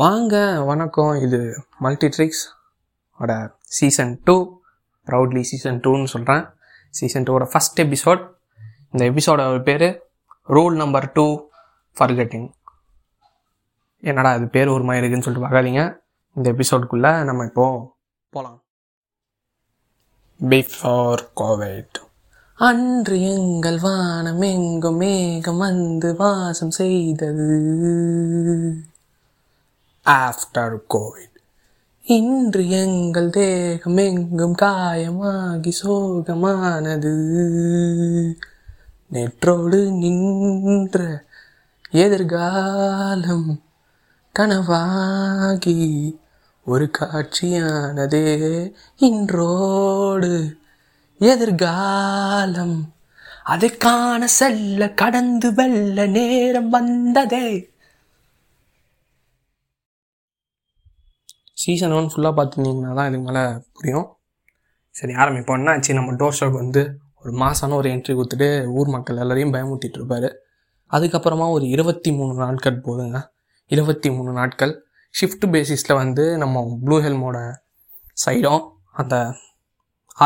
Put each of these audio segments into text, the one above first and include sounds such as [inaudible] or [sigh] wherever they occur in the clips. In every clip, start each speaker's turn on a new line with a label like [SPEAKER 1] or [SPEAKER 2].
[SPEAKER 1] வாங்க வணக்கம். இது மல்டி ட்ரிக்ஸ் ஓட சீசன் டூ ப்ரௌட்லி சீசன் டூன்னு சொல்கிறேன் சீசன் டூவோட ஃபஸ்ட் எபிசோட் இந்த எபிசோட பேர் ரூல் நம்பர் டூ ஃபர்கெட்டிங் என்னடா அது பேர் ஒரு மாதிரி இருக்குன்னு சொல்லிட்டு பார்க்காதீங்க. இந்த எபிசோடுக்குள்ளே நம்ம இப்போது போகலாம் பிஃபோர் கோவிட் அன்று எங்கள் வானம் எங்கும் மேகம் வந்து வாசம் செய்தது. ஆஃப்டர் கோவிட் இன்று எங்கள் தேகம் எங்கும் காயமாகி சோகமானது. நேற்றோடு நின்ற எதிர்காலம் கனவாகி ஒரு காட்சியானதே. இன்றோடு எதிர்காலம் அதை காண செல்ல கடந்து வெல்ல நேரம் வந்ததே. சீசன் ஒன் ஃபுல்லாக பார்த்துருந்தீங்கன்னா தான் இதுக்கு மேலே புரியும். சரி ஆரம்பிப்போம் என்னாச்சு நம்ம டோர் ஷோக்கு வந்து ஒரு மாசான ஒரு என்ட்ரி கொடுத்துட்டு ஊர் மக்கள் எல்லாரையும் பயமுத்திட்டு இருப்பார். அதுக்கப்புறமா ஒரு இருபத்தி மூணு நாட்கள் போதுங்க. இருபத்தி மூணு நாட்கள் ஷிஃப்ட் பேசிஸில் வந்து நம்ம ப்ளூ ஹெல்மோட சைடும் அந்த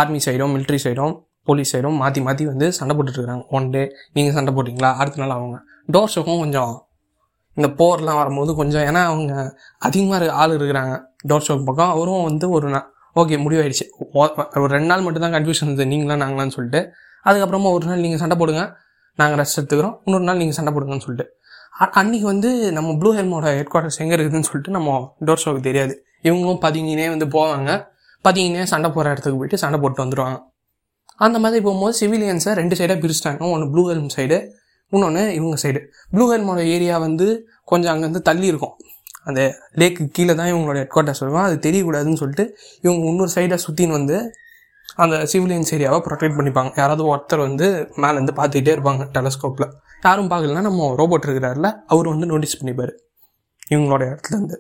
[SPEAKER 1] ஆர்மி சைடும் மிலிட்ரி சைடும் போலீஸ் சைடும் மாற்றி மாற்றி வந்து சண்டை போட்டுட்ருக்காங்க ஒன் டே நீங்கள் சண்டை போட்டிங்களா அடுத்த நாள் அவங்க. டோர் ஷோக்கும் கொஞ்சம் இந்த போர்லாம் வரும்போது கொஞ்சம் ஏன்னா அவங்க அதிகமாக ஆள் இருக்கிறாங்க. டோர் ஷோக்கு பக்கம் அவரும் வந்து ஒரு நாள் ஓகே முடிவாயிடுச்சு. ஓ- ஒரு ரெண்டு நாள் மட்டும் தான் கன்ஃபியூஷன் இருந்தது. நீங்களா நாங்களான்னு சொல்லிட்டு. அதுக்கப்புறமா ஒரு நாள் நீங்கள் சண்டை போடுங்க. நாங்கள் ரெஸ்ட் எடுத்துக்கிறோம். இன்னொரு நாள் நீங்கள் சண்டை போடுங்கன்னு சொல்லிட்டு. அ- வந்து நம்ம ப்ளூ ஹெல்மோட ஹெட் குவார்ட்டர்ஸ் எங்கே இருக்குதுன்னு சொல்லிட்டு நம்ம டோர் ஷோக்கு தெரியாது. இவங்களும் பதுங்கினே வந்து போவாங்க. பதுங்கினே சண்டை போகிற இடத்துக்கு போயிட்டு சண்டை போட்டு வந்துடுவாங்க அந்த மாதிரி போகும்போது சிவிலியன்ஸை ரெண்டு சைடாக பிரிச்சிட்டாங்க. ஒன்று ப்ளூ ஹெல்ம் சைடு இன்னொன்று இவங்க சைடு ப்ளூ ஹெல்மோட ஏரியா வந்து கொஞ்சம் அங்கேருந்து தள்ளி இருக்கும். அந்த லேக்கு கீழே தான் இவங்களோட ஹெட் குவார்ட்டர்ஸ் வருவோம் அது தெரியக்கூடாதுன்னு சொல்லிட்டு இவங்க இன்னொரு சைடாக சுற்றின்னு வந்து அந்த சிவிலியன்ஸ் ஏரியாவை ப்ரொடெக்ட் பண்ணிப்பாங்க. யாராவது ஒருத்தர் வந்து மேலேருந்து பார்த்துக்கிட்டே இருப்பாங்க டெலஸ்கோப்பில் யாரும் பார்க்கலன்னா நம்ம ரோபோட் இருக்கிறாருல அவர் வந்து நோட்டீஸ் பண்ணிப்பார் இவங்களோட இடத்துல இருந்து.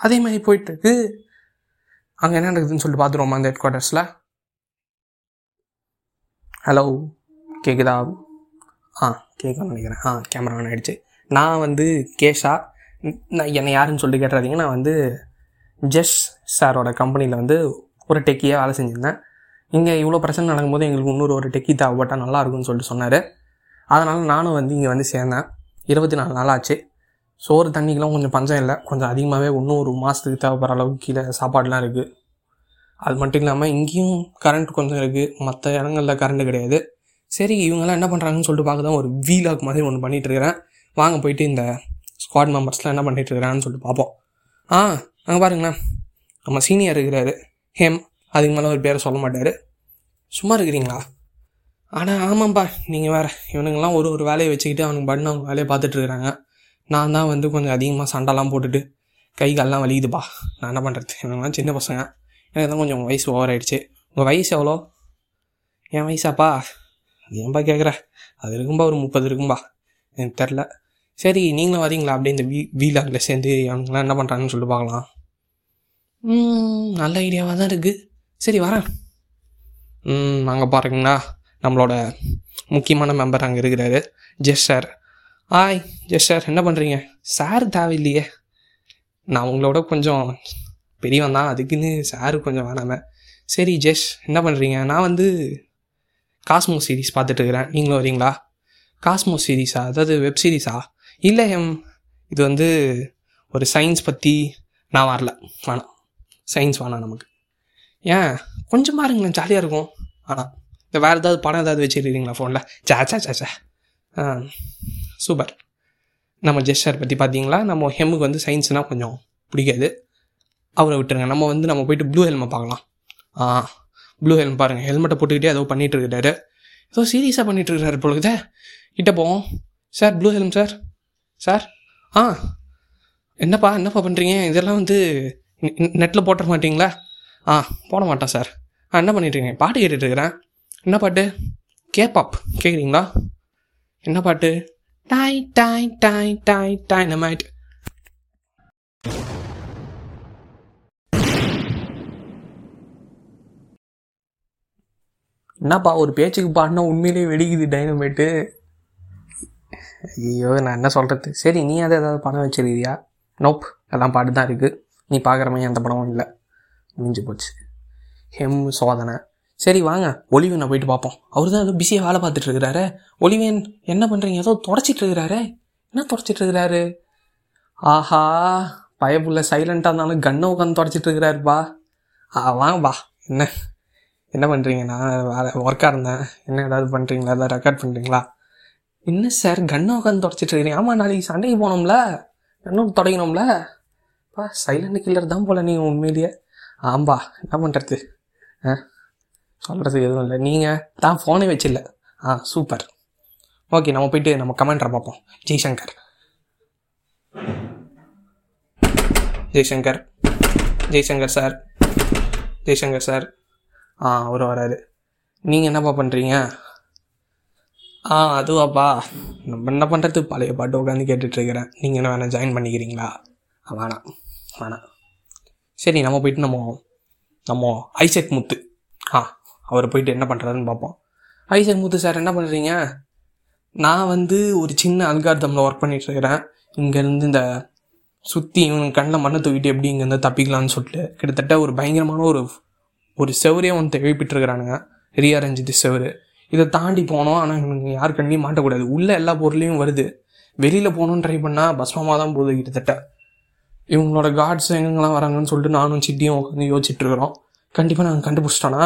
[SPEAKER 1] அதே மாதிரி போயிட்டு இருக்கு அங்கே என்ன நடக்குதுன்னு சொல்லிட்டு பார்த்துருவோமா அந்த ஹெட் குவார்ட்டர்ஸில் ஹலோ கேக்குதா? ஆ கேட்கணும்னு நினைக்கிறேன். ஆ கேமரா ஆன் ஆயிடுச்சு. நான் வந்து கேஷா நான் என்னை யாருன்னு சொல்லிட்டு கேட்டுறாதீங்க. நான் வந்து ஜெஸ் சாரோட கம்பெனியில் வந்து ஒரு டெக்கியாக வேலை செஞ்சுருந்தேன். இங்கே இவ்வளோ பிரச்சனை நடக்கும்போது எங்களுக்கு இன்னொரு ஒரு டெக்கி தேவைப்பட்டால் நல்லா இருக்கும்னு சொல்லிட்டு சொன்னார். அதனால் நானும் வந்து இங்கே வந்து சேர்ந்தேன். இருபத்தி நாலு நாள் ஆச்சு. சோறு தண்ணிக்கெலாம் கொஞ்சம் பஞ்சம் இல்லை. கொஞ்சம் அதிகமாகவே இன்னும் ஒரு மாதத்துக்கு தேவைப்படுற அளவுக்கு கீழே சாப்பாடுலாம் இருக்குது அது மட்டும் இல்லாமல் இங்கேயும் கரண்ட் கொஞ்சம் இருக்குது மற்ற இடங்களில் கரண்ட் கிடையாது. சரி இவங்கெல்லாம் என்ன பண்ணுறாங்கன்னு சொல்லிட்டு பார்க்க தான் ஒரு வீலாக் மாதிரி ஒன்று பண்ணிட்டு இருக்கிறேன். வாங்க போயிட்டு இந்த ஸ்குவாட் மெம்பர்ஸ்லாம் என்ன பண்ணிட்டு இருக்கிறான்னு சொல்லிட்டு பார்ப்போம். ஆ அங்கே பாருங்களேன். நம்ம சீனியர் இருக்கிறாரு. ஹேம் அதுக்கு மேலே ஒரு பேரை சொல்ல மாட்டார். சும்மா இருக்கிறீங்களா? ஆனால் ஆமாம்ப்பா நீங்கள் வேறு இவனுங்கெல்லாம் ஒரு ஒரு வேலையை வச்சுக்கிட்டு அவனுக்கு பண்ண அவங்க வேலையை பார்த்துட்ருக்குறாங்க நான் தான் வந்து கொஞ்சம் அதிகமாக சண்டைலாம் போட்டுட்டு கை கால்லாம் வலிக்குதுப்பா. நான் என்ன பண்ணுறது இவனுங்கெல்லாம் சின்ன பசங்க. எனக்கு தான் கொஞ்சம் வயசு ஓவர் ஆகிடுச்சு உங்கள் வயசு எவ்வளோ? என் வயசாப்பா? அது ஏன்பா கேட்குற அது இருக்கும்பா ஒரு முப்பது இருக்கும்பா. எனக்கு தெரில சரி நீங்களும் வரீங்களா? அப்படியே இந்த வீ வீலாகில் சேர்ந்து அவனுங்களாம் என்ன பண்ணுறாங்கன்னு சொல்லி பார்க்கலாம். ம், நல்ல ஐடியாவாக தான் இருக்குது சரி வரேன். ம் அங்கே பாருங்கண்ணா நம்மளோட முக்கியமான மெம்பர் அங்கே இருக்கிறாரு. Yes sir. Aye yes sir என்ன பண்ணுறீங்க சார் தேவையில்லையே. நான் உங்களோட கொஞ்சம் பெரியவன் தான். அதுக்குன்னு சாரு கொஞ்சம் வேணாமே சரி ஜெஸ் என்ன பண்ணுறீங்க நான் வந்து காஸ்மோ சீரிஸ் பார்த்துட்டு இருக்கிறேன். நீங்களும் வரீங்களா? காஸ்மோ சீரிஸா அதாவது வெப் சீரிஸா இல்லை எம் இது வந்து ஒரு சயின்ஸ் பற்றி நான் வரல. வேணாம். சயின்ஸ் வேணாம் நமக்கு. ஏன்? கொஞ்சம் பாருங்களேன் ஜாலியாக இருக்கும். ஆனால் இந்த வேறு ஏதாவது படம் ஏதாவது வச்சுருக்கீங்களா ஃபோனில் சே சே சே சே ஆ சூப்பர் நம்ம ஜெஸ்டர் பற்றி பார்த்தீங்களா நம்ம ஹெம்முக்கு வந்து சயின்ஸ்னால் கொஞ்சம் பிடிக்காது. அவரை விட்டுருங்க. நம்ம வந்து நம்ம போயிட்டு ப்ளூ ஹெல்மை பார்க்கலாம். ஆ ப்ளூ ஹெல்ம் பாருங்கள் ஹெல்மெட்டை போட்டுக்கிட்டே ஏதோ பண்ணிகிட்டு இருக்காரு. ஏதோ சீரியஸாக பண்ணிகிட்டு இருக்காரு பொழுது கிட்ட போவோம். Sir blue helm sir sir? ஆ. என்னப்பா என்னப்பா பண்ணுறீங்க இதெல்லாம் வந்து நெட்டில் போட்டுற மாட்டீங்களா? ஆ போட மாட்டேன் சார். ஆ என்ன பண்ணிட்டு இருக்கீங்க? பாட்டு கேட்டுட்ருக்கிறேன் என்ன பாட்டு? கேப்பாப் கேட்குறீங்களா என்ன பாட்டு? டாய் டாய் டாய் டாய் டாய் நம்ம என்னப்பா ஒரு பேச்சுக்கு பாடினா உண்மையிலேயே வெடிக்குது டைனமேட்டு ஐயோ நான் என்ன சொல்கிறது சரி நீ அதை ஏதாவது படம் வச்சிருக்கியா? நோப் எல்லாம் பாட்டு தான் இருக்குது நீ பார்க்குற மாதிரி எந்த படமும் இல்லை. முடிஞ்சு போச்சு. ஹெம் சோதனை. சரி வாங்க. ஒளிவனை போயிட்டு பார்ப்போம். அவர் தான் ஏதோ பிஸியாக வேலை பார்த்துட்டு இருக்கிறாரு ஒளிவன் என்ன பண்ணுறீங்க ஏதோ தொடச்சிட்டு இருக்கிறாரு என்ன தொடச்சிட்டு இருக்கிறாரு ஆஹா பயப்புள்ள சைலண்ட்டாக இருந்தாலும் கண்ணை உட்காந்து தொடச்சிட்டு இருக்கிறாருப்பா ஆ வாங்கப்பா என்ன என்ன பண்ணுறீங்க நான் வேறு ஒர்க்காக இருந்தேன். என்ன ஏதாவது பண்ணுறீங்களா ஏதாவது ரெக்கார்ட் பண்ணுறீங்களா என்ன சார் கண்ணை உட்காந்து தொடச்சிட்டு இருக்கிறீங்க ஆமாம் நாளைக்கு சண்டைக்கு போனோம்ல கண்ணும் தொடங்கணும்ல பா சைலண்ட் கில்லர் தான் போல நீங்கள் உண்மையிலேயே. ஆம்பா என்ன பண்ணுறது ஆ? சொல்கிறதுக்கு எதுவும் இல்லை. நீங்கள் தான் ஃபோனே வச்சில்ல. ஆ சூப்பர் ஓகே நம்ம போயிட்டு நம்ம கமெண்ட்ரை பார்ப்போம். ஜெய்சங்கர். ஜெய்சங்கர். ஜெய்சங்கர் சார் ஜெய்சங்கர் சார் ஆ அவர் வராரு. நீங்கள் என்னப்பா பண்ணுறீங்க ஆ அதுவாப்பா. நம்ம என்ன பண்ணுறது பழைய பாட்டு உட்காந்து கேட்டுட்ருக்கிறேன் நீங்கள் என்ன வேணால் ஜாயின் பண்ணிக்கிறீங்களா? வேணாம். வேணாம். சரி நம்ம போயிட்டு நம்ம நம்ம ஐசக் முத்து. ஆ அவர் போயிட்டு என்ன பண்ணுறாருன்னு பார்ப்போம். ஐசக் முத்து சார் என்ன பண்ணுறீங்க நான் வந்து ஒரு சின்ன அல்கார்தமில் ஒர்க் பண்ணிகிட்ருக்கிறேன் இங்கேருந்து இந்த சுற்றி இவன் கண்ணில் மண்ணை தூக்கிட்டு எப்படி இங்கேருந்து தப்பிக்கலாம்னு சொல்லிட்டு கிட்டத்தட்ட ஒரு பயங்கரமான ஒரு ஒரு செவரே வந்து எழுப்பிட்டுருக்குறானுங்க ரீஅரேஞ்சு செவரு. இதை தாண்டி போனோம். ஆனால் இவனுங்க யார் கண்ணியும் மாட்டக்கூடாது. உள்ளே எல்லா பொருளையும் வருது. வெளியில் போகணுன்னு ட்ரை பண்ணால் பஸ்மமாக தான் போகுது கிட்டத்தட்ட. இவங்களோட காட்ஸ் எங்கெங்கெல்லாம் வராங்கன்னு சொல்லிட்டு நானும் சிட்டியும் உட்காந்து யோசிச்சுட்ருக்குறோம். கண்டிப்பாக நாங்கள் கண்டுபிடிச்சிட்டோன்னா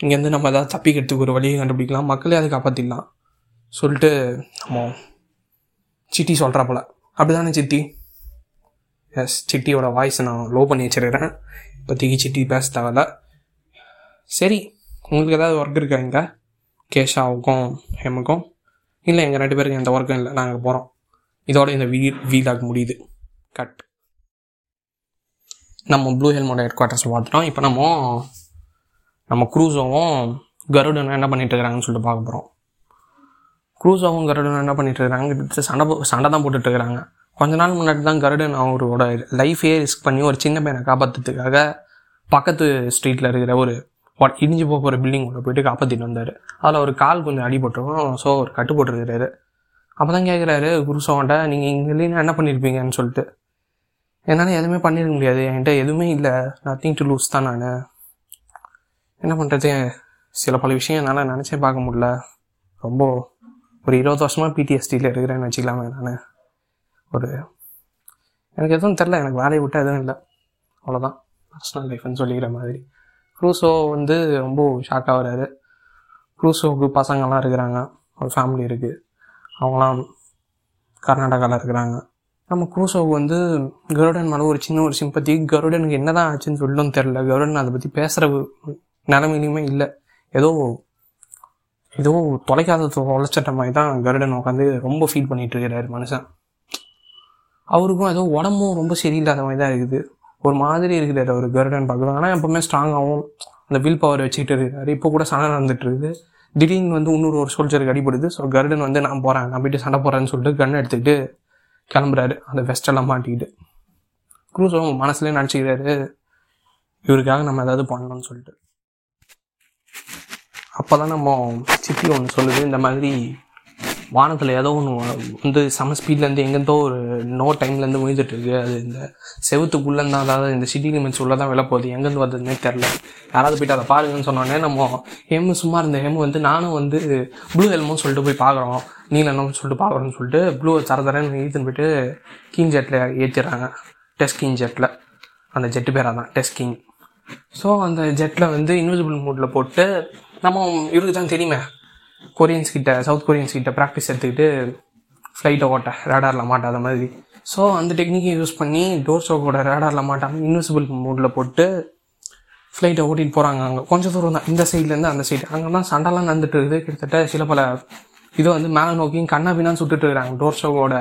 [SPEAKER 1] இங்கேருந்து நம்ம ஏதாவது தப்பிக்கிறதுக்கு ஒரு வழியை கண்டுபிடிக்கலாம். மக்களே அதை காப்பாற்றிடலாம் சொல்லிட்டு நம்ம சிட்டி சொல்கிறாப்புல அப்படிதானே சித்தி? எஸ் சிட்டியோட வாய்ஸை நான் லோ பண்ணி வச்சிருக்கிறேன். இப்போதைக்கு சிட்டி பேச தேவையில்ல சரி உங்களுக்கு ஏதாவது ஒர்க் இருக்கா இங்கே? கேஷாவுக்கும் ஹெமுக்கும் இல்லை எங்கள் ரெண்டு பேருக்கும் எந்த ஒர்க்கும் இல்லை. நாங்கள் போகிறோம் இதோட இந்த வீ வீலாக் முடியுது. கட் நம்ம ப்ளூ ஹெல்மோட ஹெட் குவார்ட்டர்ஸ் பார்த்துட்டோம். இப்போ நம்ம நம்ம க்ரூஸோவும் கருடனும் என்ன பண்ணிட்டு இருக்கிறாங்கன்னு சொல்லிட்டு பார்க்க போகிறோம் க்ரூஸோவும் கருடனும் என்ன பண்ணிட்டு இருக்கிறாங்க சண்டை போ- சண்டை தான் போட்டுட்டு இருக்கிறாங்க கொஞ்ச நாள் முன்னாடி தான் கருடன் அவரோட லைஃபே ரிஸ்க் பண்ணி ஒரு சின்ன பையனை காப்பாற்றுறதுக்காக பக்கத்து ஸ்ட்ரீட்டில் இருக்கிற ஒரு இடிஞ்சு போக போகிற பில்டிங் உள்ள போயிட்டு காப்பாற்றிட்டு வந்தார். அதில் ஒரு கால் கொஞ்சம் அடிபட்டுருக்கும் ஸோ ஒரு கட்டு போட்டிருக்கிறாரு. அப்போ தான் கேட்குறாரு குருசோன்ட்ட நீங்கள் இங்கே இல்லைன்னா என்ன பண்ணியிருப்பீங்கன்னு சொல்லிட்டு. என்னால் எதுவுமே பண்ணிட முடியாது. என்கிட்ட எதுவுமே இல்லை. நத்திங் டு லூஸ் தான் நான். என்ன பண்ணுறது சில பல விஷயம் என்னால் நினச்சே பார்க்க முடில ரொம்ப ஒரு இருபது வருஷமாக பிடிஎஸ்டியில் இருக்கிறேன்னு வச்சுக்கலாமே நான். ஒரு எனக்கு எதுவும் தெரில எனக்கு வேலையை விட்டு எதுவும் இல்லை. அவ்வளோதான் பர்சனல் லைஃப்னு சொல்லிக்கிற மாதிரி. க்ரூசோ வந்து ரொம்ப ஷாக் ஆகிறாரு க்ரூசோவுக்கு பசங்கள்லாம் இருக்கிறாங்க. ஒரு ஃபேமிலி இருக்குது அவங்களாம் கர்நாடகாவில் இருக்கிறாங்க. நம்ம க்ரூசோவுக்கு வந்து கருடன் மேலே ஒரு சின்ன ஒரு சிம்பத்தி கருடனுக்கு என்னதான் ஆச்சுன்னு சொல்லும் தெரில கருடன் அதை பற்றி பேசுகிற நிலமையிலுமே இல்லை. ஏதோ ஏதோ தொலைக்காத தொலைச்சிட்ட மாதிரி தான் கருடன் உட்காந்து ரொம்ப ஃபீல் பண்ணிகிட்டு இருக்கிறாரு மனுஷன். அவருக்கும் ஏதோ உடம்பும் ரொம்ப சரியில்லாத மாதிரி தான் இருக்குது. ஒரு மாதிரி இருக்கிறார் அவர் கருடன் பார்க்கலாம் ஆனால் எப்பவுமே ஸ்ட்ராங்காகவும் அந்த வில் பவர் வச்சுக்கிட்டு இருக்காரு. இப்போ கூட சண்டை நடந்துட்டு இருக்குது திடீர்னு வந்து இன்னொரு ஒரு சோல்ஜருக்கு அடிபடுது. ஸோ கருடன் வந்து நான் போகிறேன் நான் போயிட்டு சண்டை போகிறேன்னு சொல்லிட்டு கன் எடுத்துக்கிட்டு கிளம்புறாரு. அந்த வெஸ்டெல்லாம் மாட்டிக்கிட்டு. க்ரூஸும் மனசுலேயே நினச்சிக்கிறாரு. இவருக்காக நம்ம ஏதாவது பண்ணணும்னு சொல்லிட்டு. அப்போ தான் நம்ம சித்தி ஒன்று சொல்லுது. இந்த மாதிரி வானத்தில் ஏதோ ஒன்று வந்து சம ஸ்பீட்லேருந்து எங்கேருந்தோ ஒரு நோ டைம்லேருந்து விழுந்துட்டு அது இந்த செவத்துக்குள்ளேருந்து அதாவது இந்த சிட்டி லிமிட்ஸ் உள்ளே தான் விழ போகுது. எங்கேருந்து வந்ததுன்னே தெரில யாராவது போயிட்டு அதை பாருங்கன்னு சொன்னோடனே நம்ம ஹெம்மு சும்மா இருந்த ஹெம்மு வந்து நானும் வந்து ப்ளூ ஹெல்மும் சொல்லிட்டு போய் பார்க்குறோம். நீலன்னு சொல்லிட்டு பார்க்குறோன்னு சொல்லிட்டு ப்ளூ தர தரன்னு ஈத்துன்னு போயிட்டு கீன் ஜெட்டில் ஏற்றிடுறாங்க டெஸ்ட் கிங் ஜெட்டில் அந்த ஜெட்டு பேராக தான் டெஸ்ட் கிங் ஸோ அந்த ஜெட்டில் வந்து இன்விசிபிள் மூட்டில் போட்டு நம்ம இவருக்கு தான் தெரியுமே. கொரியன்ஸ் கிட்ட சவுத் கொரியன்ஸ் கிட்ட ப்ராக்டிஸ் எடுத்துக்கிட்டு ஃப்ளைட்டை ஓட்ட ரேடாரில் மாட்டாத மாதிரி. ஸோ அந்த டெக்னிக்கை யூஸ் பண்ணி டோர் ஸ்டோக்கோட ரேடாரில் மாட்டாமல் இன்விசிபிள் மூடில் போட்டு ஃப்ளைட்டை ஓட்டிட்டு போகிறாங்க அங்கே. கொஞ்சம் தூரம் தான். இந்த சைட்லேருந்து அந்த சைடு அங்கே தான் சண்டைலாம் நடந்துட்டு இருக்குது. கிட்டத்தட்ட சில பல இது வந்து மேலே நோக்கியும் கண்ணா பின்னான்னு சுட்டுட்டு இருக்கிறாங்க. டோர் ஷோவோட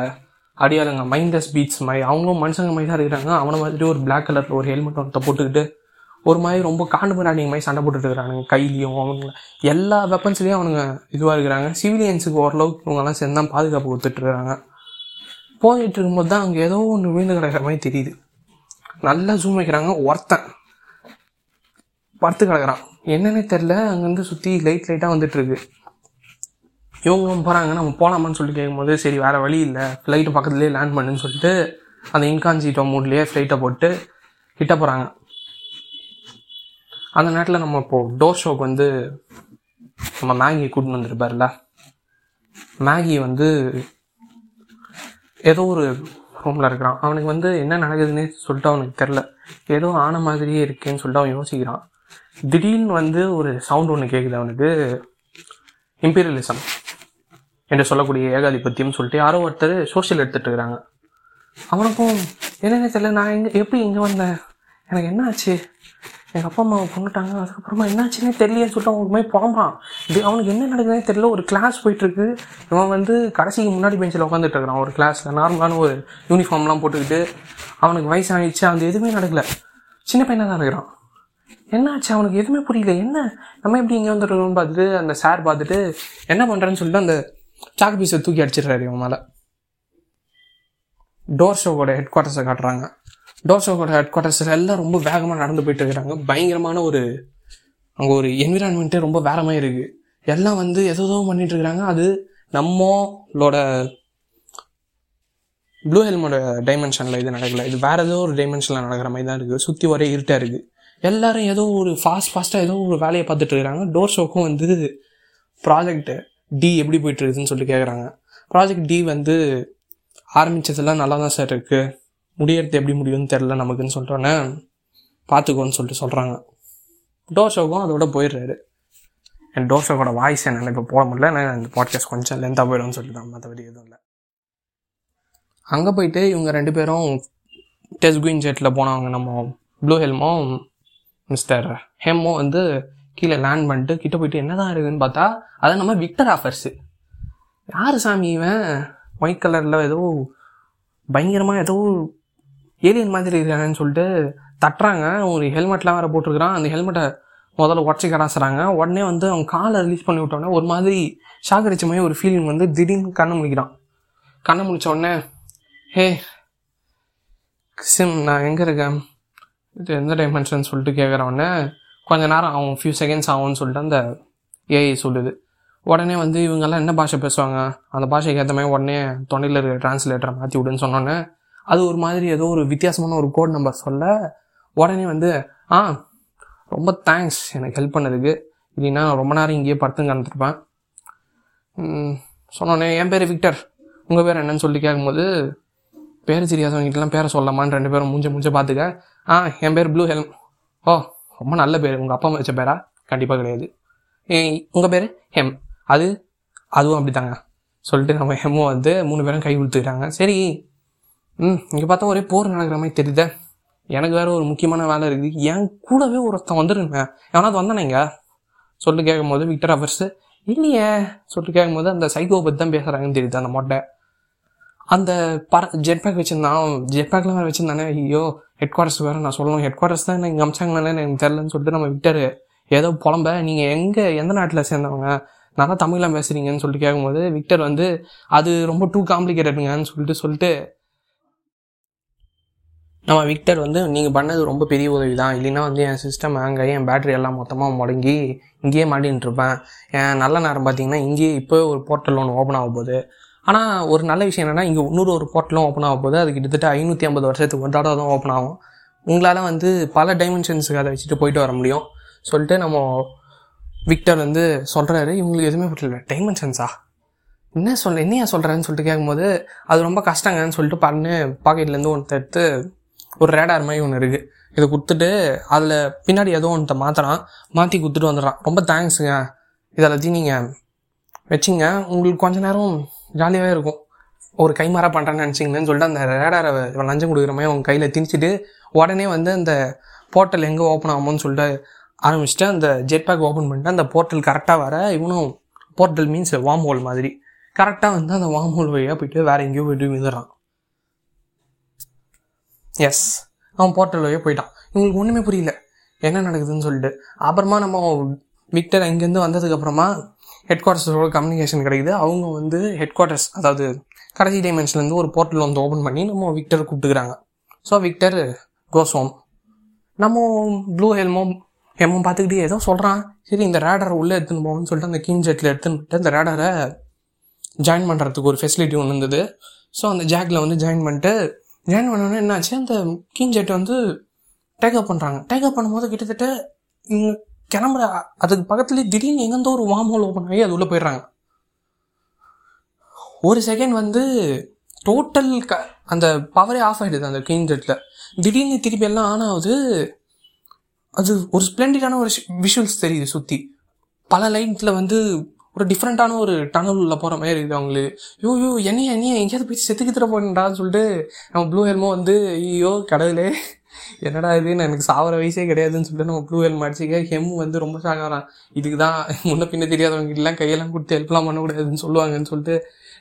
[SPEAKER 1] அடியாளுங்க மைண்டஸ் பீட்ஸ் மாதிரி. அவங்களும் மனுஷங்க மாதிரி தான் இருக்கிறாங்க. அவனை மாதிரி ஒரு பிளாக் கலரில் ஒரு ஹெல்மெட் ஒருத்த போட்டுக்கிட்டு ஒரு மாதிரி ரொம்ப காண்டு பண்ணாடிங்க மாதிரி சண்டை போட்டுட்டு இருக்கிறானுங்க கையிலையும் அவனுங்க. எல்லா வெப்பன்ஸ்லேயும் அவனுங்க இதுவாக இருக்கிறாங்க. சிவிலியன்ஸுக்கு ஓரளவுக்கு இவங்கெல்லாம் சேர்ந்து தான் பாதுகாப்பு கொடுத்துட்ருக்காங்க போயிட்டு இருக்கும்போது தான் அங்கே ஏதோ ஒன்று விழுந்து கிடக்கிற மாதிரி தெரியுது. நல்லா ஜூம் வைக்கிறாங்க. ஒருத்தன் படுத்து கிடக்குறான். என்னன்னே தெரில அங்கேருந்து சுற்றி லைட் லைட்டாக வந்துட்டுருக்கு இவங்க போகிறாங்க நம்ம போகலாமான்னு சொல்லிட்டு கேட்கும்போது சரி வேறு வழி இல்லை. ஃப்ளைட்டு பக்கத்துலேயே லேண்ட் பண்ணுன்னு சொல்லிட்டு அந்த இன்கான்சிட்டோ மூட்லேயே ஃப்ளைட்டை போட்டு கிட்ட போகிறாங்க அந்த நேரத்தில் நம்ம இப்போது டோர் ஷோக்கு வந்து நம்ம மேகி கூட்டின்னு வந்திருப்பார்ல மேகி வந்து ஏதோ ஒரு ரூமில் இருக்கிறான். அவனுக்கு வந்து என்ன நடக்குதுன்னே சொல்லிட்டு அவனுக்கு தெரில ஏதோ ஆன மாதிரியே இருக்கேன்னு சொல்லிட்டு அவன் யோசிக்கிறான். திடீர்னு வந்து ஒரு சவுண்ட் ஒன்று கேட்குது அவனுக்கு. இம்பீரியலிசம் என்று சொல்லக்கூடிய ஏகாதிபத்தியம் சொல்லிட்டு யாரோ ஒருத்தர் சோஷியல் எடுத்துகிட்டு இருக்கிறாங்க. அவனுக்கும் என்னென்ன தெரியல நான் எங்கே எப்படி இங்கே வந்தேன்? எனக்கு என்ன ஆச்சு எங்கள் அப்பா அம்மாவை கொண்டுட்டாங்க. அதுக்கப்புறமா என்னாச்சுன்னே தெரியலன்னு சொல்லிட்டு அவனுக்கு போய் புலம்பான் இது அவனுக்கு என்ன நடக்குதுன்னே தெரியல. ஒரு கிளாஸ் போயிட்டுருக்கு. இவன் வந்து கடைசிக்கு முன்னாடி பெஞ்சில் உட்காந்துட்டு இருக்கிறான். ஒரு கிளாஸில் நார்மலான ஒரு யூனிஃபார்ம்லாம் போட்டுக்கிட்டு அவனுக்கு வயசு ஆயிடுச்சு அந்த எதுவுமே நடக்கல. சின்ன பையனாக தான் இருக்கிறான். என்னாச்சு? அவனுக்கு எதுவுமே புரியல. என்ன? நம்ம எப்படி இங்கே வந்துடுறோம்னு பார்த்துட்டு அந்த சார் பார்த்துட்டு என்ன பண்ணுறேன்னு சொல்லிட்டு அந்த சாக்கு பீஸை தூக்கி அடிச்சிடுறாரு இவன் மேலே. டோர் ஷோவோட ஹெட் குவார்ட்டர்ஸை காட்டுறாங்க. டோர் ஹெட் குவார்ட்டர்ஸில் எல்லாம் ரொம்ப வேகமாக நடந்து போயிட்டு இருக்கிறாங்க. பயங்கரமான ஒரு அங்கே ஒரு என்விரான்மெண்ட்டே ரொம்ப வேற மாதிரி இருக்குது எல்லாம் வந்து எதோ பண்ணிட்டு இருக்கிறாங்க. அது நம்மளோட ப்ளூ ஹெல்மோட டைமென்ஷனில் இது நடக்கல. இது வேறு ஏதோ ஒரு டைமென்ஷனில் நடக்கிற மாதிரி தான் இருக்குது சுற்றி ஒரே இருட்டாக இருக்குது எல்லாரும் ஏதோ ஒரு ஃபாஸ்ட் ஃபாஸ்ட்டாக ஏதோ ஒரு வேலையை பார்த்துட்டு இருக்கிறாங்க. டோர் ஷோக்கும் வந்து ப்ராஜெக்ட் டி எப்படி போயிட்டு இருக்குதுன்னு சொல்லிட்டு கேட்குறாங்க ப்ராஜெக்ட் டி வந்து ஆரம்பித்ததெல்லாம் நல்லா தான் சார் இருக்குது முடியறது எப்படி முடியும்னு தெரில நமக்குன்னு சொல்லிட்டோன்னே பார்த்துக்கோன்னு சொல்லிட்டு சொல்கிறாங்க டோர் அதோட போயிடுறாரு. என் டோர் வாய்ஸ் என்னால் இப்போ போட முடியல நான் இந்த பாட்காஸ்ட் கொஞ்சம் லென்த்தாக போயிடும்னு சொல்லிட்டு தான் மற்றபடி எதுவும் இல்லை. அங்கே போயிட்டு இவங்க ரெண்டு பேரும் டெஸ்குயின் ஜெட்டில் போனவங்க நம்ம ப்ளூ ஹெல்மும் மிஸ்டர் ஹெம்மோ வந்து கீழே லேண்ட் பண்ணிட்டு கிட்ட போயிட்டு என்னதான் இருக்குதுன்னு பார்த்தா அதை நம்ம விக்டர் ஆஃபர்ஸு யார் சாமி இவன்? ஒயிட் கலரில் ஏதோ பயங்கரமாக ஏதோ ஏலியன் மாதிரி இருக்காங்கன்னு சொல்லிட்டு தட்டுறாங்க. ஒரு ஹெல்மெட்லாம் வேறு போட்டிருக்கிறான். அந்த ஹெல்மெட்டை முதல்ல உடச்சி கடாசுறாங்க. உடனே வந்து அவன் காலை ரிலீஸ் பண்ணி விட்டோடனே ஒரு மாதிரி ஷாக் மாதிரி ஒரு ஃபீலிங் வந்து திடீர்னு கண்ணை முடிக்கிறான். கண்ணை முடிச்ச உடனே ஹே சிம் நான் எங்கே இருக்கேன்? இது எந்த டைமென்ஷன் சொல்லிட்டு கேட்குறவொடனே கொஞ்ச நேரம் ஆகும் ஃபியூ செகண்ட்ஸ் ஆகும்னு சொல்லிட்டு அந்த ஏஐ சொல்லுது. உடனே வந்து இவங்கெல்லாம் என்ன பாஷை பேசுவாங்க? அந்த பாஷைக்கு ஏற்ற மாதிரி உடனே தொண்டையில் இருக்கிற டிரான்ஸ்லேட்டரை மாற்றி விடுன்னு சொன்னோன்னே அது ஒரு மாதிரி ஏதோ ஒரு வித்தியாசமான ஒரு கோட் நம்பர் சொல்ல உடனே வந்து ஆ ரொம்ப தேங்க்ஸ் எனக்கு ஹெல்ப் பண்ணதுக்கு. இல்லைன்னா நான் ரொம்ப நேரம் இங்கேயே படுத்துங்க கலந்துருப்பேன் சொன்னோன்னே என் பேர் விக்டர். உங்கள் பேர் என்னன்னு சொல்லி கேட்கும்போது பேர் தெரியாதவங்கிட்டலாம் பேரை சொல்லலாமான்னு ரெண்டு பேரும் மூஞ்ச மூஞ்ச பார்த்துக்க ஆ என் பேர் ப்ளூ ஹெல்ம். ஓ ரொம்ப நல்ல பேர். உங்கள் அப்பா அம்மா வச்ச பேரா? கண்டிப்பாக கிடையாது. உங்கள் பேர்? ஹெம். அது அதுவும் அப்படித்தாங்க. சொல்லிட்டு நம்ம ஹெம்மும் வந்து மூணு பேரும் கை கொடுத்துக்கிறாங்க சரி ம் இங்கே பார்த்தா ஒரே போர் நடக்கிற மாதிரி தெரியுதே. எனக்கு வேறு ஒரு முக்கியமான வேலை இருக்குது. என் கூடவே ஒருத்தன் வந்துருங்க எவனாவது வந்தானேங்க சொல்லிட்டு கேட்கும்போது விக்டர் அவர்ஸு இல்லையே சொல்லிட்டு கேட்கும்போது அந்த சைக்கோ பற்றி தான் பேசுகிறாங்கன்னு தெரியுது அந்த மொட்டை அந்த பர ஜெட் பேக் வச்சுருந்தான். ஜெட் பேக்கில் வேறு வச்சுருந்தானே. ஐயோ ஹெட் குவார்டர்ஸ் வேறு நான் சொல்லணும். ஹெட் குவார்டர்ஸ் தான் எனக்கு அமிச்சாங்கன்னு எனக்கு தெரிலன்னு சொல்லிட்டு நம்ம விக்டர் ஏதோ புலம்ப நீங்கள் எங்கே எந்த நாட்டில் சேர்ந்தவங்க? நல்லா தமிழில் பேசுகிறீங்கன்னு சொல்லிட்டு கேட்கும்போது விக்டர் வந்து அது ரொம்ப டூ காம்ப்ளிகேட்டடுங்கன்னு சொல்லிட்டு சொல்லிட்டு நம்ம விக்டர் வந்து நீங்கள் பண்ணது ரொம்ப பெரிய உதவி தான் இல்லைன்னா வந்து என் சிஸ்டம் அங்கே ஆகி என் பேட்டரி எல்லாம் மொத்தமாக முடங்கி இங்கேயே மாட்டின்ட்டுருப்பேன் இருப்பேன். என் நல்ல நேரம் பார்த்தீங்கன்னா இங்கேயே இப்போ ஒரு போர்ட்டல் ஒன்று ஓப்பன் ஆக போகுது. ஆனால் ஒரு நல்ல விஷயம் என்னென்னா இங்கே இன்னொரு ஒரு போர்ட்டலும் ஓப்பன் ஆக போகுது. அது கிட்டத்தட்ட ஐநூற்றி ஐம்பது வருஷத்துக்கு ஒரு தடவை தான் ஓப்பன் ஆகும். உங்களால் வந்து பல டைமென்ஷன்ஸுக்கு அதை வச்சுட்டு போயிட்டு வர முடியும். சொல்லிட்டு நம்ம விக்டர் வந்து சொல்கிறாரு இவங்களுக்கு எதுவுமே புரியல. டைமென்ஷன்ஸா என்ன சொல்ல என்னையா சொல்கிறேன்னு சொல்லிட்டு கேட்கும்போது அது ரொம்ப கஷ்டங்கன்னு சொல்லிட்டு பண்ணு. பாக்கெட்லேருந்து ஒன்று எடுத்து ஒரு ரேடார் மாதிரி ஒன்று இருக்குது இதை கொடுத்துட்டு அதில் பின்னாடி ஏதோ ஒன்றை மாற்றுறான் மாற்றி கொடுத்துட்டு வந்துடுறான். ரொம்ப தேங்க்ஸுங்க இதெல்லாத்தையும் நீங்கள் வச்சிங்க. உங்களுக்கு கொஞ்ச நேரம் ஜாலியாகவே இருக்கும். ஒரு கைமாறா பண்ணுறேன்னு நினச்சிங்கன்னு சொல்லிட்டு அந்த ரேடாரை லஞ்சம் கொடுக்குற மாதிரி அவங்க கையில் திணிச்சிட்டு உடனே வந்து அந்த போர்ட்டல் எங்கே ஓப்பன் ஆகும்னு சொல்லிட்டு ஆரம்பிச்சுட்டு அந்த ஜெட் பேக் ஓப்பன் பண்ணிட்டு அந்த போர்ட்டல் கரெக்டாக வர இவனும் போர்ட்டல் மீன்ஸ் வார்ம் ஹோல் மாதிரி கரெக்டாக வந்து அந்த வார்ம் ஹோல் வழியாக போயிட்டு வேறு எங்கேயோ போயிட்டு விழுந்துடுறான். எஸ் அவன் போர்ட்டல் வழியாக போயிட்டான். இவங்களுக்கு ஒன்றுமே புரியல. என்ன நடக்குதுன்னு சொல்லிட்டு. அப்புறமா நம்ம விக்டர் இங்கேருந்து வந்ததுக்கப்புறமா ஹெட் குவார்ட்டர்ஸோட கம்யூனிகேஷன் கிடைக்குது. அவங்க வந்து ஹெட் குவார்ட்டர்ஸ் அதாவது கடைசி டைமென்ஷன்லேருந்து ஒரு போர்ட்டல் வந்து ஓப்பன் பண்ணி நம்ம விக்டர் கூப்பிட்டுக்கிறாங்க. ஸோ விக்டர் கோஸ் ஹோம் நம்ம ப்ளூ ஹெல்மோ ஹெமோ பார்த்துக்கிட்டே ஏதோ சொல்கிறான் சரி இந்த ரேடரை உள்ளே எடுத்துன்னு போகணும்னு சொல்லிட்டு அந்த கீன் ஜெட்டில் எடுத்துன்னு போயிட்டு அந்த ரேடரை ஜாயின் பண்ணுறதுக்கு ஒரு ஃபெசிலிட்டி ஒன்று இருந்தது. ஸோ அந்த ஜாக்கில் வந்து ஜாயின் பண்ணிட்டு ஜாயின் பண்ணோன்னே என்னாச்சு அந்த கிங் ஜெட் வந்து டேக்அப் பண்ணுறாங்க டேக்அப் பண்ணும்போது கிட்டத்தட்ட இவங்க கிளம்புற அதுக்கு பக்கத்துலேயே திடீர்னு எங்கேருந்தோ ஒரு வார்ம் ஹோல் ஓப்பன் ஆகி அது உள்ளே போயிடுறாங்க. ஒரு செகண்ட் வந்து டோட்டல் க அந்த பவரே ஆஃப் ஆகிடுது அந்த கிங் ஜெட்டில் திடீர்னு திருப்பி எல்லாம் ஆன் ஆகுது. அது ஒரு ஸ்ப்ளெண்டிடான ஒரு விஷுவல்ஸ் தெரியுது சுற்றி பல லைட்டில் வந்து ஒரு டிஃப்ரெண்ட்டான ஒரு டனல் உள்ள போகிற மாதிரி இருக்குது அவங்களுக்கு யோ யோ என்னைய என்னைய எங்கேயாவது போய் செத்துக்கு தர சொல்லிட்டு நம்ம ப்ளூ ஹெல்மோ வந்து ஐயோ கடவுளே என்னடா இது? எனக்கு சாவர வயசே கிடையாதுன்னு சொல்லிட்டு நம்ம ப்ளூ ஹெல்ம் அடிச்சுக்க ஹெம் வந்து ரொம்ப ஷாக் இதுக்கு தான் முன்ன பின்ன தெரியாதவங்க எல்லாம் கையெல்லாம் கொடுத்து ஹெல்ப்லாம் பண்ணக்கூடாதுன்னு சொல்லுவாங்கன்னு சொல்லிட்டு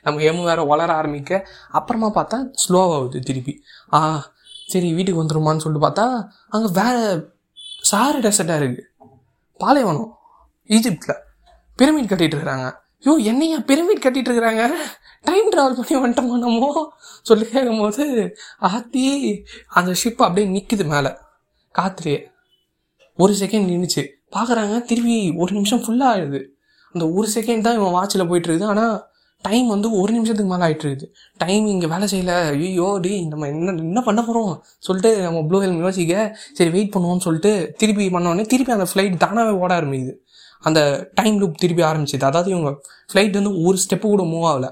[SPEAKER 1] நம்ம ஹெம் வேற வளர ஆரம்பிக்க அப்புறமா பார்த்தா ஸ்லோவாகுது திருப்பி. ஆ சரி வீட்டுக்கு வந்துருமான்னு சொல்லிட்டு பார்த்தா அங்கே வேற சாறு டெசர்ட்டாக இருக்குது பாலைவனம் ஈஜிப்டில் பிரமிட் கட்டிட்டு இருக்கிறாங்க. ஐயோ என்னையா பிரமிட் கட்டிட்டு இருக்கிறாங்க? டைம் ட்ராவல் பண்ணி வந்துட்டோமா நம்மோ. சொல்லி கேட்கும்போது ஆத்தி அந்த ஷிப் அப்படியே நிற்குது மேலே. காத்துலேயே ஒரு செகண்ட் நின்றுச்சு பார்க்குறாங்க திருப்பி ஒரு நிமிஷம் ஃபுல்லாக ஆயிடுது. அந்த ஒரு செகண்ட் தான் இவன் வாட்சில் போயிட்டுருக்குது ஆனால் டைம் வந்து ஒரு நிமிஷத்துக்கு மேலே ஆகிட்டுருக்குது டைம் இங்கே வேலை செய்யலை. ஐயோ டி நம்ம என்ன என்ன பண்ண போகிறோம் சொல்லிட்டு நம்ம ப்ளூ ஹெல்ம் யோசிக்க சரி வெயிட் பண்ணுவோம்னு சொல்லிட்டு திருப்பி பண்ணோடனே திருப்பி அந்த ஃப்ளைட் தானாகவே ஓட ஆரம்பிக்குது. அந்த டைம் லூப் திருப்பி ஆரம்பிச்சிது. அதாவது இவங்க ஃப்ளைட் வந்து ஒரு ஸ்டெப்பு கூட மூவ் ஆகலை.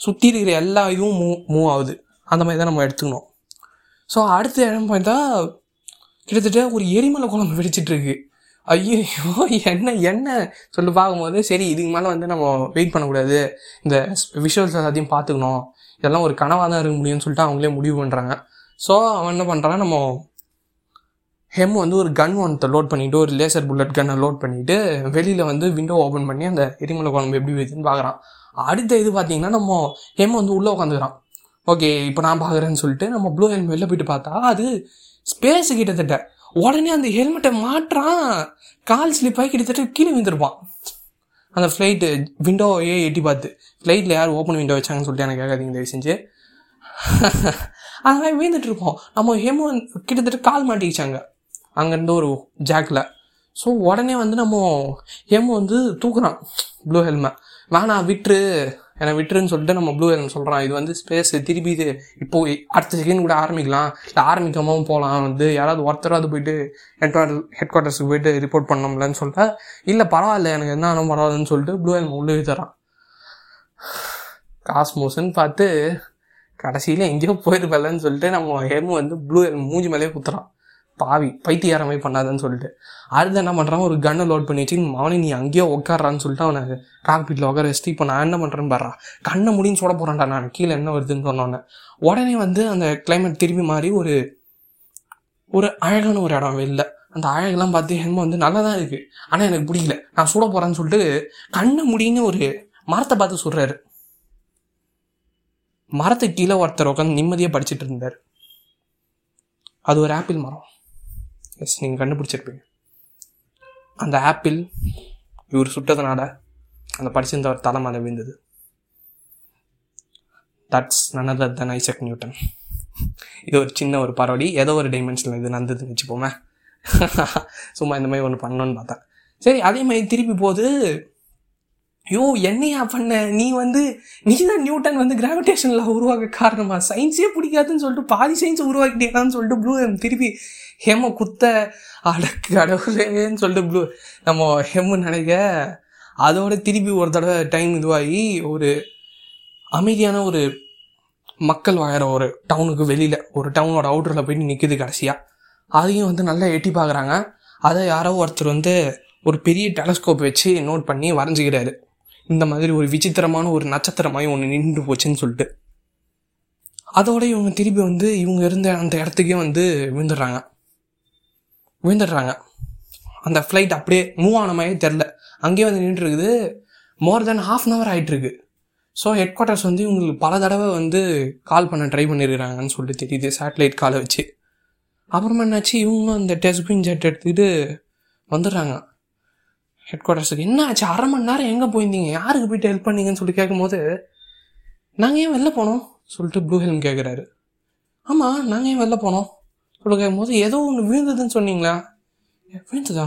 [SPEAKER 1] சுற்றி இருக்கிற எல்லா இதுவும் மூவ் மூவ் ஆகுது. அந்த மாதிரி தான் நம்ம எடுத்துக்கணும். ஸோ அடுத்த இடம் பார்த்தா கிட்டத்தட்ட ஒரு எரிமலை குழம்பு வெடிச்சிட்டு இருக்கு ஐயோ என்ன என்ன? சொல்லி பார்க்கும்போது சரி இதுக்கு மேலே வந்து நம்ம வெயிட் பண்ணக்கூடாது. இந்த விஷுவல்ஸ் எல்லாத்தையும் பார்த்துக்கணும். இதெல்லாம் ஒரு கனவாக தான் இருக்க முடியும்னு சொல்லிட்டு அவங்களே முடிவு பண்ணுறாங்க ஸோ அவன் என்ன பண்ணுறான் நம்ம ஹெம் வந்து ஒரு கன் ஒன்றத்தை லோட் பண்ணிவிட்டு ஒரு லேசர் புல்லட் கன்னை லோட் பண்ணிவிட்டு வெளியில் வந்து விண்டோ ஓப்பன் பண்ணி அந்த எரிமலை குழம்பு எப்படி வைச்சுன்னு பார்க்குறான் அடுத்த இது பார்த்தீங்கன்னா நம்ம ஹெம் வந்து உள்ளே உட்காந்துக்கிறான் ஓகே இப்போ நான் பார்க்குறேன்னு சொல்லிட்டு நம்ம ப்ளூ ஹெல்மெட் வெளில போயிட்டு பார்த்தா அது ஸ்பேஸ் கிட்டத்தட்ட உடனே அந்த ஹெல்மெட்டை மாட்டுறான். கால் ஸ்லிப்பாகி கிட்டத்தட்ட கீழே விழுந்திருப்பான். அந்த ஃப்ளைட்டு விண்டோவையே எட்டி பார்த்து ஃப்ளைட்டில் யார் ஓப்பன் விண்டோ வச்சாங்கன்னு சொல்லிட்டு எனக்கு கேட்காதீங்க தயவு செஞ்சு [laughs] அந்த மாதிரி வீழ்ந்துட்டு இருப்போம். நம்ம ஹெமோ கிட்டத்தட்ட கால் மாட்டிக்கிச்சாங்க. அங்கேருந்து ஒரு ஜாக்கில் ஸோ உடனே வந்து நம்ம ஹெமோ வந்து தூக்குறான். ப்ளூ ஹெல்மை வேணாம் விட்டுரு. என்னை விட்டுருன்னு சொல்லிட்டு நம்ம ப்ளூ ஹெல்ம் சொல்கிறான் இது வந்து ஸ்பேஸ் திருப்பி இது இப்போ அடுத்த செகண்ட் கூட ஆரம்பிக்கலாம். இல்லை ஆரம்பிக்காமல் போகலாம் வந்து யாராவது ஒருத்தராவது போயிட்டு ஹெட் ஹெட் குவார்ட்டர்ஸுக்கு போயிட்டு ரிப்போர்ட் பண்ணோம்லன்னு சொல்லிட்டு இல்லை பரவாயில்ல. எனக்கு என்ன ஆனும் பரவாயில்லன்னு சொல்லிட்டு ப்ளூ ஹெல்ம் உள்ளே தரான் காஸ்மோஸ்ன்னு பார்த்து கடைசியில் எங்கேயோ போயிருப்பலன்னு சொல்லிட்டு நம்ம ஹெம் வந்து ப்ளூ ஹெல்ம் மூஞ்சி மேலேயே குத்துறான். பாவி பைத்தியார மாதிரி பண்ணாதன்னு சொல்லிட்டு. அடுத்து என்ன பண்ணுறான் ஒரு கன்னை லோட் பண்ணி வச்சு அவனை நீ அங்கேயோ உட்காடுறான்னு சொல்லிட்டு அவனை காக்பீட்டில் உட்கார வச்சுட்டு இப்போ நான் என்ன பண்ணுறேன்னு பாடுறா கண்ணை முடின்னு சொல்ல போகிறான்டா நான். கீழே என்ன வருதுன்னு சொன்னோன்னே. உடனே வந்து அந்த கிளைமேட் திரும்பி மாறி ஒரு ஒரு அழகான ஒரு இடம் வெளில. அந்த அழகெல்லாம் பார்த்து ஹெல்மெட் வந்து நல்லா தான் இருக்குது ஆனால் எனக்கு பிடிக்கல. நான் சுட போகிறேன்னு சொல்லிட்டு கண்ணை முடின்னு ஒரு மரத்தை பார்த்து சொல்கிறாரு மரத்துக்கு கீழே ஒருத்தர் உட்காந்து நிம்மதியாக படிச்சுட்டு இருந்தார். அது ஒரு ஆப்பிள் மரம். எஸ் நீங்கள் கண்டுபிடிச்சிருப்பீங்க. அந்த ஆப்பிள் இவர் சுட்டதுனால அந்த படிச்சிருந்த ஒரு தலை மேலே விழுந்தது. That's another than Isaac Newton இது ஒரு சின்ன ஒரு பரவடி ஏதோ ஒரு டைமென்ஷனில் இது நடந்ததுன்னு வச்சுப்போமே. [laughs] சும்மா இந்த மாதிரி ஒன்று பண்ணணுன்னு பார்த்தேன். சரி அதே மாதிரி திருப்பி போது யோ என்னையா பண்ண? நீ வந்து நீ தான் நியூட்டன் வந்து கிராவிடேஷனில் உருவாக்க காரணமா? சயின்ஸே பிடிக்காதுன்னு சொல்லிட்டு பாதி சயின்ஸ் உருவாக்கிட்டேனான்னு சொல்லிட்டு ப்ளூ திருப்பி ஹெம குத்த அடக்கு கடவுளேன்னு சொல்லிட்டு ப்ளூ நம்ம ஹெம்மு நினைக்க அதோட திருப்பி ஒரு தடவை டைம் இதுவாகி ஒரு அமைதியான ஒரு மக்கள் வாழற ஒரு டவுனுக்கு வெளியில் ஒரு டவுனோட அவுட்டரில் போயிட்டு நிற்கிது கடைசியாக அதையும் வந்து நல்லா எட்டி பார்க்குறாங்க அதை யாரோ ஒருத்தர் வந்து ஒரு பெரிய டெலஸ்கோப் வச்சு நோட் பண்ணி வரைஞ்சிக்கிறாரு. இந்த மாதிரி ஒரு விசித்திரமான ஒரு நட்சத்திரமாய் ஒன்று நின்று போச்சுன்னு சொல்லிட்டு. அதோட இவங்க திருப்பி வந்து இவங்க இருந்த அந்த இடத்துக்கே வந்து விழுந்துடுறாங்க. விழுந்துடுறாங்க. அந்த ஃப்ளைட் அப்படியே மூவ் ஆன மாதிரி தெரில அங்கேயே வந்து நின்று இருக்குது. More than half an hour ஆகிட்டுருக்கு ஸோ ஹெட் குவார்ட்டர்ஸ் வந்து இவங்களுக்கு பல தடவை வந்து கால் பண்ண ட்ரை பண்ணியிருக்கிறாங்கன்னு சொல்லிட்டு தெரியுது சேட்டலைட் காலை வச்சு. அப்புறமா என்னாச்சு? இவங்களும் அந்த டெஸ்பின் ஜெட் எடுத்துக்கிட்டு வந்துடுறாங்க. ஹெட் குவார்ட்டர்ஸுக்கு என்ன ஆச்சு? அரை மணி நேரம் எங்கே போயிருந்தீங்க? யாருக்கு போயிட்டு ஹெல்ப் பண்ணீங்கன்னு சொல்லி கேட்கும்போது நாங்கள் ஏன் வெளில போனோம்? சொல்லிட்டு ப்ளூ ஹெல்ம் கேட்குறாரு ஆமாம் நாங்கள் ஏன் வெளில போனோம்? சொல்லி கேட்கும்போது ஏதோ ஒன்று விழுந்ததுன்னு சொன்னீங்களா? விழுந்ததா?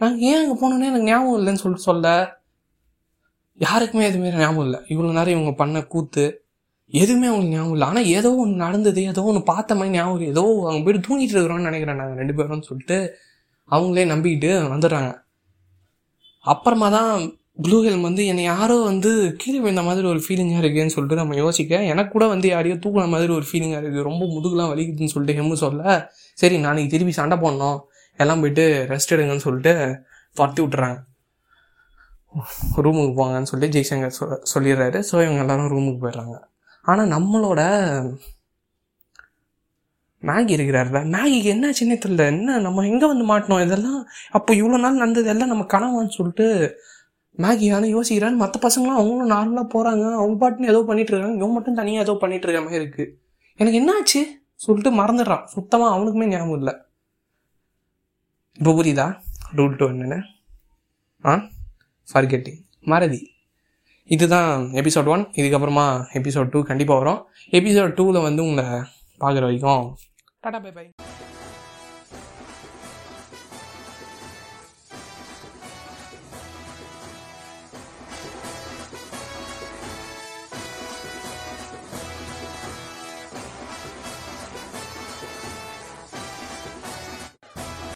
[SPEAKER 1] நாங்கள் ஏன் அங்கே போனோன்னே எனக்கு ஞாபகம் இல்லைன்னு சொல்லிட்டு சொல்ல யாருக்குமே எதுவுமே ஞாபகம் இல்லை. இவ்வளோ நேரம் இவங்க பண்ண கூத்து எதுவுமே அவங்களுக்கு ஞாபகம் இல்லை. ஆனால் ஏதோ ஒன்று நடந்தது ஏதோ ஒன்று பார்த்த மாதிரி ஞாபகம் ஏதோ அவங்க போயிட்டு தூங்கிட்டு இருக்கிறோம்னு நினைக்கிறேன் நாங்கள் ரெண்டு பேரும் சொல்லிட்டு அவங்களே நம்பிக்கிட்டு வந்துடுறாங்க. அப்புறமா தான் ப்ளூ ஹெல்ம் வந்து என்னை யாரோ வந்து கீழே விழுந்த மாதிரி ஒரு ஃபீலிங்காக இருக்குதுன்னு சொல்லிட்டு நம்ம யோசிக்க. எனக்கு கூட வந்து யாரையோ தூக்குன மாதிரி ஒரு ஃபீலிங்காக இருக்குது ரொம்ப முதுகுலாம் வலிக்குதுன்னு சொல்லிட்டு ஹெம்மு சொல்ல சரி நாளைக்கு திருப்பி சண்டை போடணும். எல்லாம் போயிட்டு ரெஸ்ட் எடுங்கன்னு சொல்லிட்டு துரத்தி விட்டுறாங்க. ரூமுக்கு போங்கன்னு சொல்லிட்டு ஜெய்சங்கர் சொ சொல்லிடுறாரு. ஸோ இவங்க எல்லாரும் ரூமுக்கு போயிடுறாங்க. ஆனால் நம்மளோட மேகி இருக்கிறார்ல. மேகிக்கு என்ன சின்ன தெரியல. என்ன நம்ம எங்கே வந்து மாட்டினோம்? இதெல்லாம் அப்போ இவ்வளோ நாள் நடந்தது எல்லாம் நம்ம கனவான்னு சொல்லிட்டு மேகி ஆனால் யோசிக்கிறான்னு மற்ற பசங்களாம் அவங்களும் நார்மலாக போகிறாங்க அவங்க பாட்டுன்னு ஏதோ பண்ணிட்டு இருக்காங்க. இவன் மட்டும் தனியாக ஏதோ பண்ணிட்டு இருக்க மாதிரி இருக்குது எனக்கு என்னாச்சு? சொல்லிட்டு மறந்துடுறான். சுத்தமாக அவனுக்குமே ஞாபகம் இல்லை. இப்போ புரியுதா? ரூல் டூ என்னென்ன? ஆ? ஃபர்கெட்டிங் மறதி. இதுதான் எபிசோட் ஒன் இதுக்கப்புறமா எபிசோட் டூ கண்டிப்பாக வரும். எபிசோட் டூவில் வந்து உங்களை பார்க்குற வரைக்கும் டாடா பை பை.